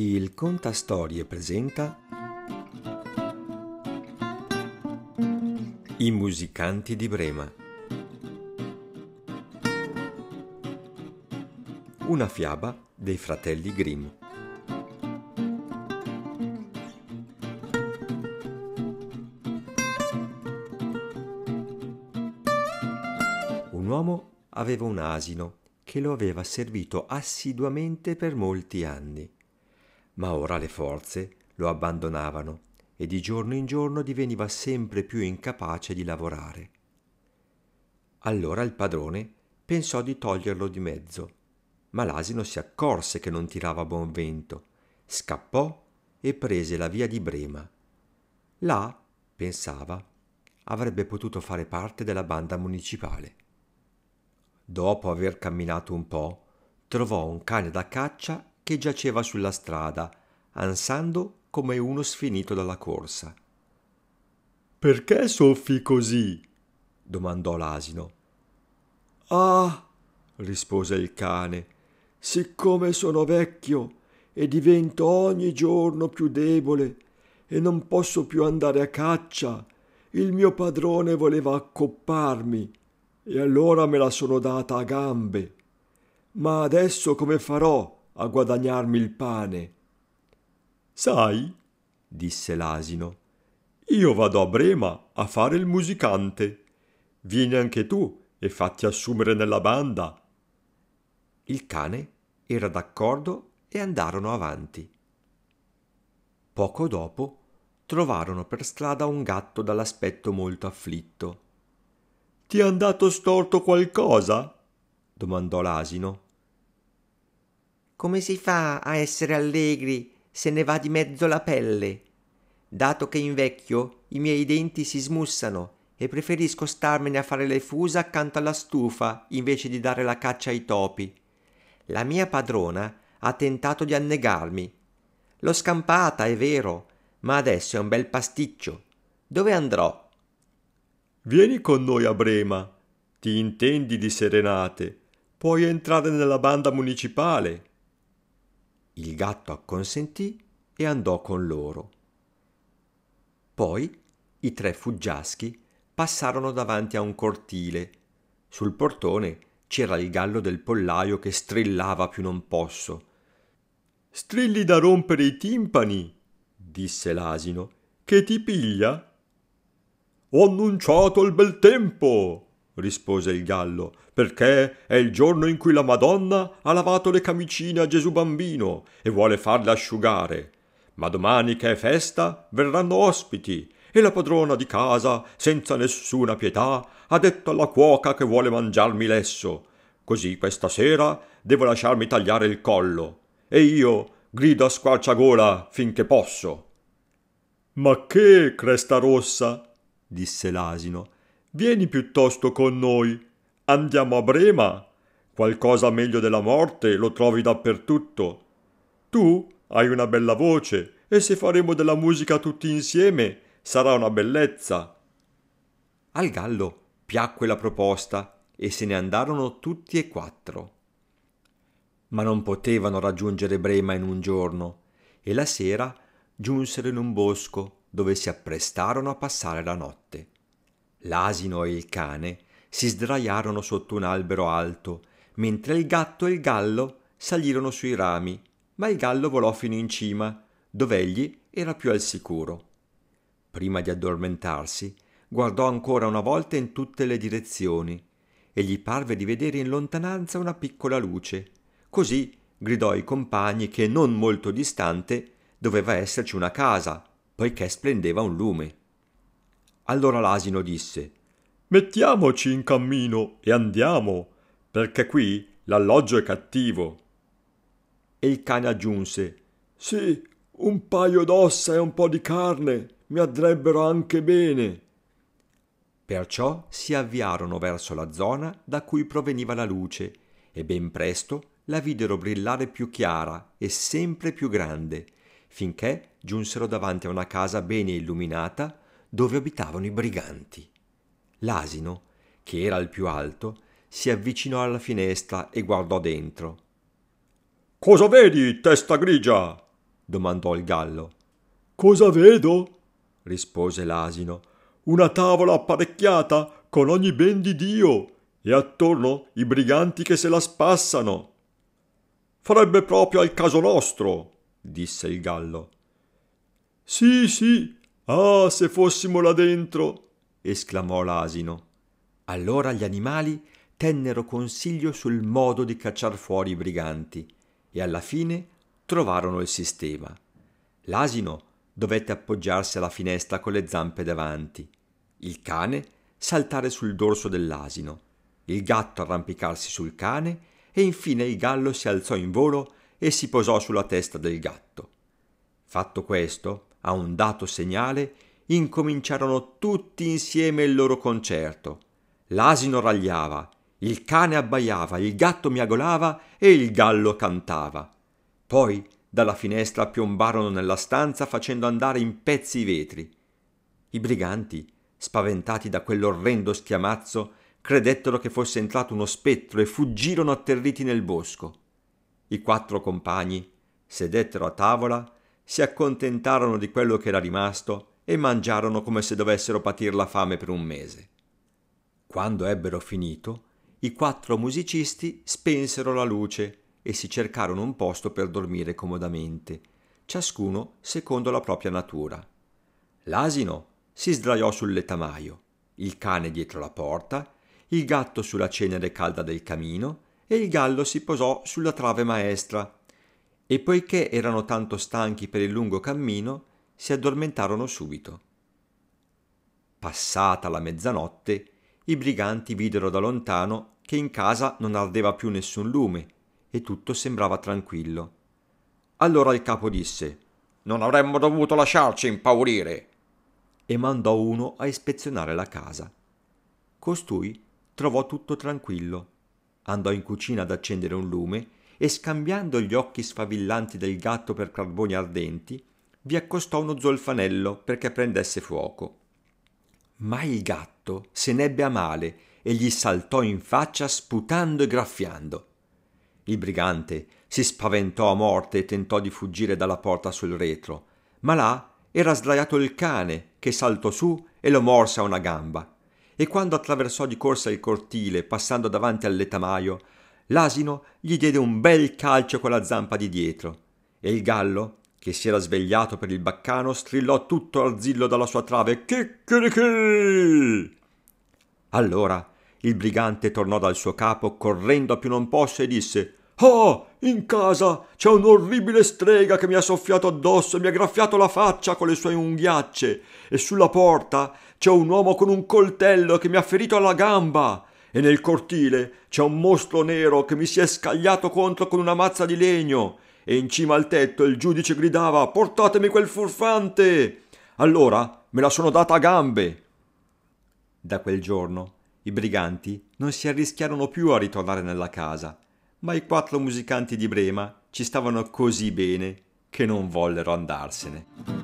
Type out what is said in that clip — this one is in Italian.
Il Contastorie presenta I musicanti di Brema. Una fiaba dei fratelli Grimm. Un uomo aveva un asino che lo aveva servito assiduamente per molti anni ma ora le forze lo abbandonavano e di giorno in giorno diveniva sempre più incapace di lavorare. Allora il padrone pensò di toglierlo di mezzo, ma l'asino si accorse che non tirava buon vento, scappò e prese la via di Brema. Là, pensava, avrebbe potuto fare parte della banda municipale. Dopo aver camminato un po', trovò un cane da caccia che giaceva sulla strada, ansando come uno sfinito dalla corsa. Perché soffi così? domandò l'asino. Ah, rispose il cane, siccome sono vecchio e divento ogni giorno più debole e non posso più andare a caccia, il mio padrone voleva accopparmi e allora me la sono data a gambe. Ma adesso come farò? A guadagnarmi il pane. Sai, disse l'asino, io vado a Brema a fare il musicante. Vieni anche tu e fatti assumere nella banda. Il cane era d'accordo e andarono avanti. Poco dopo trovarono per strada un gatto dall'aspetto molto afflitto. Ti è andato storto qualcosa? domandò l'asino. Come si fa a essere allegri se ne va di mezzo la pelle? Dato che invecchio i miei denti si smussano e preferisco starmene a fare le fusa accanto alla stufa invece di dare la caccia ai topi. La mia padrona ha tentato di annegarmi. L'ho scampata, è vero, ma adesso è un bel pasticcio. Dove andrò? Vieni con noi a Brema. Ti intendi di serenate. Puoi entrare nella banda municipale. Il gatto acconsentì e andò con loro. Poi i tre fuggiaschi passarono davanti a un cortile. Sul portone c'era il gallo del pollaio che strillava più non posso. Strilli da rompere i timpani, disse l'asino. Che ti piglia? Ho annunciato il bel tempo, rispose il gallo, perché è il giorno in cui la Madonna ha lavato le camicine a Gesù bambino e vuole farle asciugare. Ma domani che è festa verranno ospiti e la padrona di casa, senza nessuna pietà, ha detto alla cuoca che vuole mangiarmi lesso. Così questa sera devo lasciarmi tagliare il collo e io grido a squarciagola finché posso. Ma che, cresta rossa? disse l'asino Vieni piuttosto con noi. Andiamo a Brema. Qualcosa meglio della morte lo trovi dappertutto. Tu hai una bella voce e se faremo della musica tutti insieme sarà una bellezza. Al gallo piacque la proposta e se ne andarono tutti e quattro. Ma non potevano raggiungere Brema in un giorno e la sera giunsero in un bosco dove si apprestarono a passare la notte. L'asino e il cane si sdraiarono sotto un albero alto, mentre il gatto e il gallo salirono sui rami, ma il gallo volò fino in cima, dove egli era più al sicuro. Prima di addormentarsi, guardò ancora una volta in tutte le direzioni e gli parve di vedere in lontananza una piccola luce. Così gridò ai compagni che non molto distante doveva esserci una casa, poiché splendeva un lume. Allora l'asino disse Mettiamoci in cammino e andiamo, perché qui l'alloggio è cattivo. E il cane aggiunse Sì, un paio d'ossa e un po' di carne mi andrebbero anche bene. Perciò si avviarono verso la zona da cui proveniva la luce e ben presto la videro brillare più chiara e sempre più grande, finché giunsero davanti a una casa bene illuminata dove abitavano i briganti. L'asino, che era il più alto, si avvicinò alla finestra e guardò dentro. Cosa vedi, testa grigia? domandò il gallo. Cosa vedo? rispose l'asino. Una tavola apparecchiata con ogni ben di Dio e attorno i briganti che se la spassano. Farebbe proprio al caso nostro, disse il gallo. Sì, sì, ah, se fossimo là dentro, esclamò l'asino. Allora gli animali tennero consiglio sul modo di cacciar fuori i briganti e alla fine trovarono il sistema. L'asino dovette appoggiarsi alla finestra con le zampe davanti, il cane saltare sul dorso dell'asino, il gatto arrampicarsi sul cane e infine il gallo si alzò in volo e si posò sulla testa del gatto. Fatto questo, a un dato segnale, incominciarono tutti insieme il loro concerto. L'asino ragliava, il cane abbaiava, il gatto miagolava e il gallo cantava. Poi dalla finestra piombarono nella stanza facendo andare in pezzi i vetri. I briganti, spaventati da quell'orrendo schiamazzo, credettero che fosse entrato uno spettro e fuggirono atterriti nel bosco. I quattro compagni sedettero a tavola, si accontentarono di quello che era rimasto e mangiarono come se dovessero patir la fame per un mese. Quando ebbero finito, i quattro musicisti spensero la luce e si cercarono un posto per dormire comodamente, ciascuno secondo la propria natura. L'asino si sdraiò sul letamaio, il cane dietro la porta il gatto sulla cenere calda del camino e il gallo si posò sulla trave maestra. E poiché erano tanto stanchi per il lungo cammino, si addormentarono subito. Passata la mezzanotte, i briganti videro da lontano che in casa non ardeva più nessun lume e tutto sembrava tranquillo. Allora il capo disse Non avremmo dovuto lasciarci impaurire e mandò uno a ispezionare la casa. Costui trovò tutto tranquillo. Andò in cucina ad accendere un lume e scambiando gli occhi sfavillanti del gatto per carboni ardenti, vi accostò uno zolfanello perché prendesse fuoco. Ma il gatto se n'ebbe a male e gli saltò in faccia sputando e graffiando. Il brigante si spaventò a morte e tentò di fuggire dalla porta sul retro, ma là era sdraiato il cane che saltò su e lo morse a una gamba e quando attraversò di corsa il cortile passando davanti al letamaio, l'asino gli diede un bel calcio con la zampa di dietro e il gallo, che si era svegliato per il baccano, strillò tutto arzillo dalla sua trave Chicchirichì! Allora il brigante tornò dal suo capo correndo a più non posso e disse Ah, in casa c'è un'orribile strega che mi ha soffiato addosso e mi ha graffiato la faccia con le sue unghiacce, e sulla porta c'è un uomo con un coltello che mi ha ferito alla gamba, e nel cortile c'è un mostro nero che mi si è scagliato contro con una mazza di legno, e in cima al tetto il giudice gridava Portatemi quel furfante. Allora me la sono data a gambe. Da quel giorno i briganti non si arrischiarono più a ritornare nella casa ma i quattro musicanti di Brema ci stavano così bene che non vollero andarsene.